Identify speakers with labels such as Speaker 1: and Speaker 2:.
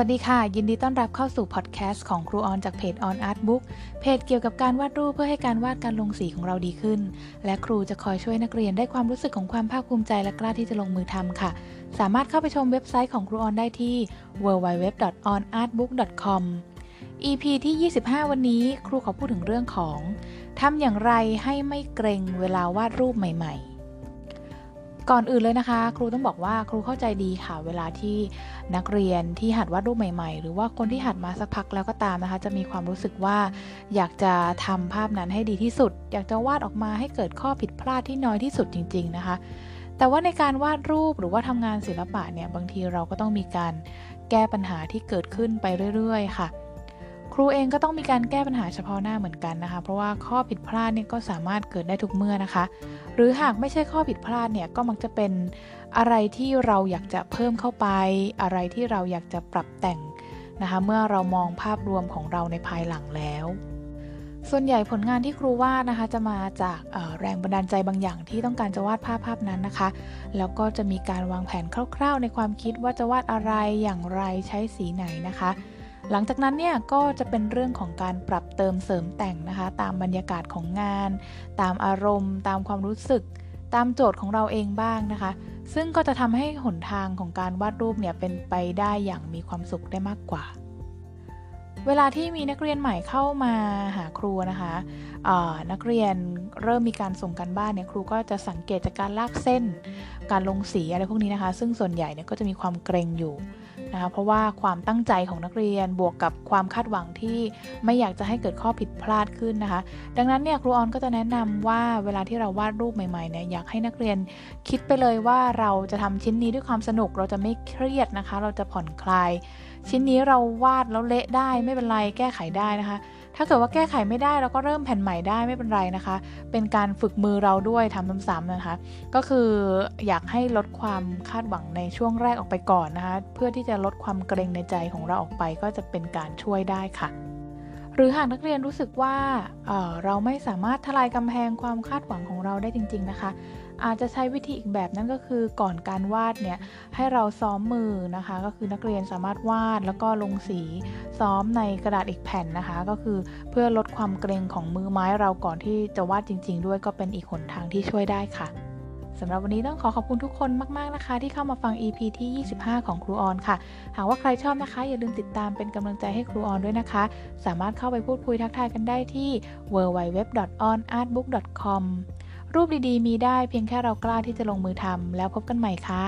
Speaker 1: วัสดีค่ะ ยินดีต้อนรับเข้าสู่พอดแคสต์ของครูออนจากเพจ On Art Book เพจเกี่ยวกับการวาดรูปเพื่อให้การวาดการลงสีของเราดีขึ้น และครูจะคอยช่วยนักเรียนได้ความรู้สึกของความภาคภูมิใจและกล้าที่จะลงมือทำค่ะ สามารถเข้าไปชมเว็บไซต์ของครูออนได้ที่ www.onartbook.com EP ที่ 25 วันนี้ครูขอพูดถึงเรื่องของทำอย่างไรให้ไม่เกรงเวลาวาดรูปใหม่ ๆ ก่อนอื่นเลยนะคะ ครูต้องบอกว่าครูเข้าใจดีค่ะเวลาที่นักเรียนที่หัดวาดรูปใหม่ ๆ หรือว่าคนที่หัดมาสักพักแล้วก็ตามนะคะ จะมีความรู้สึกว่าอยากจะทำภาพนั้นให้ดีที่สุด อยากจะวาดออกมาให้เกิดข้อผิดพลาดที่น้อยที่สุดจริง ๆ นะคะ แต่ว่าในการวาดรูปหรือว่าทำงานศิลปะเนี่ยบางทีเราก็ต้องมีการแก้ปัญหาที่เกิดขึ้นไปเรื่อย ๆ ค่ะ ครูเองก็ต้องมีการแก้ปัญหาเฉพาะหน้าเหมือนกันนะคะ เพราะว่าข้อผิดพลาดเนี่ยก็สามารถเกิดได้ทุกเมื่อนะคะ หรือหากไม่ใช่ข้อผิดพลาดเนี่ยก็มักจะเป็นอะไรที่เราอยากจะเพิ่มเข้าไป อะไรที่เราอยากจะปรับแต่งนะคะ เมื่อเรามองภาพรวมของเราในภายหลังแล้วส่วนใหญ่ผลงานที่ครูวาดนะคะจะมาจากแรงบันดาลใจบางอย่างที่ต้องการจะวาดภาพภาพนั้นนะคะ แล้วก็จะมีการวางแผนคร่าว ๆ ในความคิดว่าจะวาดอะไรอย่างไรใช้สีไหนนะคะ หลังจากนั้นเนี่ยก็จะเป็นเรื่องของการปรับเติมเสริมแต่งนะคะ ตามบรรยากาศของงาน ตามอารมณ์ ตามความรู้สึก ตามโจทย์ของเราเองบ้างนะคะ ซึ่งก็จะทำให้หนทางของการวาดรูปเนี่ยเป็นไปได้อย่างมีความสุขได้มากกว่า เวลาที่มีนักเรียนใหม่เข้ามาหาครูนะคะนักเรียนเริ่มมีการส่งกันบ้านเนี่ยครูก็จะสังเกตจากการลากเส้น การลงสีอะไรพวกนี้นะคะ ซึ่งส่วนใหญ่เนี่ยก็จะมีความเกรงอยู่ นะคะเพราะว่าความตั้งใจของนักเรียนบวกกับความคาดหวังที่ไม่อยากจะให้เกิดข้อผิดพลาดขึ้นนะคะ ดังนั้นเนี่ยครูออนก็จะแนะนำว่าเวลาที่เราวาดรูปใหม่ๆเนี่ยอยากให้นักเรียนคิดไปเลยว่าเราจะทำชิ้นนี้ด้วยความสนุก เราจะไม่เครียดนะคะ เราจะผ่อนคลาย ชิ้นนี้เราวาดแล้วเละได้ไม่เป็นไรแก้ไขได้นะคะ ถ้าเกิดว่าแก้ไขไม่ได้เราก็เริ่มแผ่นใหม่ได้ไม่เป็นไรนะคะ เป็นการฝึกมือเราด้วยทำซ้ำๆนะคะ ก็คืออยากให้ลดความคาดหวังในช่วงแรกออกไปก่อนนะคะ เพื่อที่จะลดความเกรงในใจของเราออกไปก็จะเป็นการช่วยได้ค่ะ หรือหากนักเรียนรู้สึกว่าเเราไม่สามารถทลายกำแพงความคาดหวังของเราได้จริง ๆ นะคะ อาจจะใช้วิธีอีกแบบนั่นก็คือก่อนการวาดเนี่ยให้เราซ้อมมือนะคะ ก็คือนักเรียนสามารถวาดแล้วก็ลงสีซ้อมในกระดาษอีกแผ่นนะคะ ก็คือเพื่อลดความเกรงของมือไม้เราก่อนที่จะวาดจริง ๆ ด้วยก็เป็นอีกหนทางที่ช่วยได้ค่ะ สำหรับวันนี้ต้องขอขอบคุณทุกคนมากๆนะคะ ที่เข้ามาฟัง EP ที่ 25 ของครูออนค่ะ หากว่าใครชอบนะคะ อย่าลืมติดตามเป็นกำลังใจให้ครูออนด้วยนะคะ สามารถเข้าไปพูดคุยทักทายกันได้ที่ www.onartbook.com รูปดีๆ มีได้เพียงแค่เรากล้าที่จะลงมือทำแล้วพบกันใหม่ค่ะ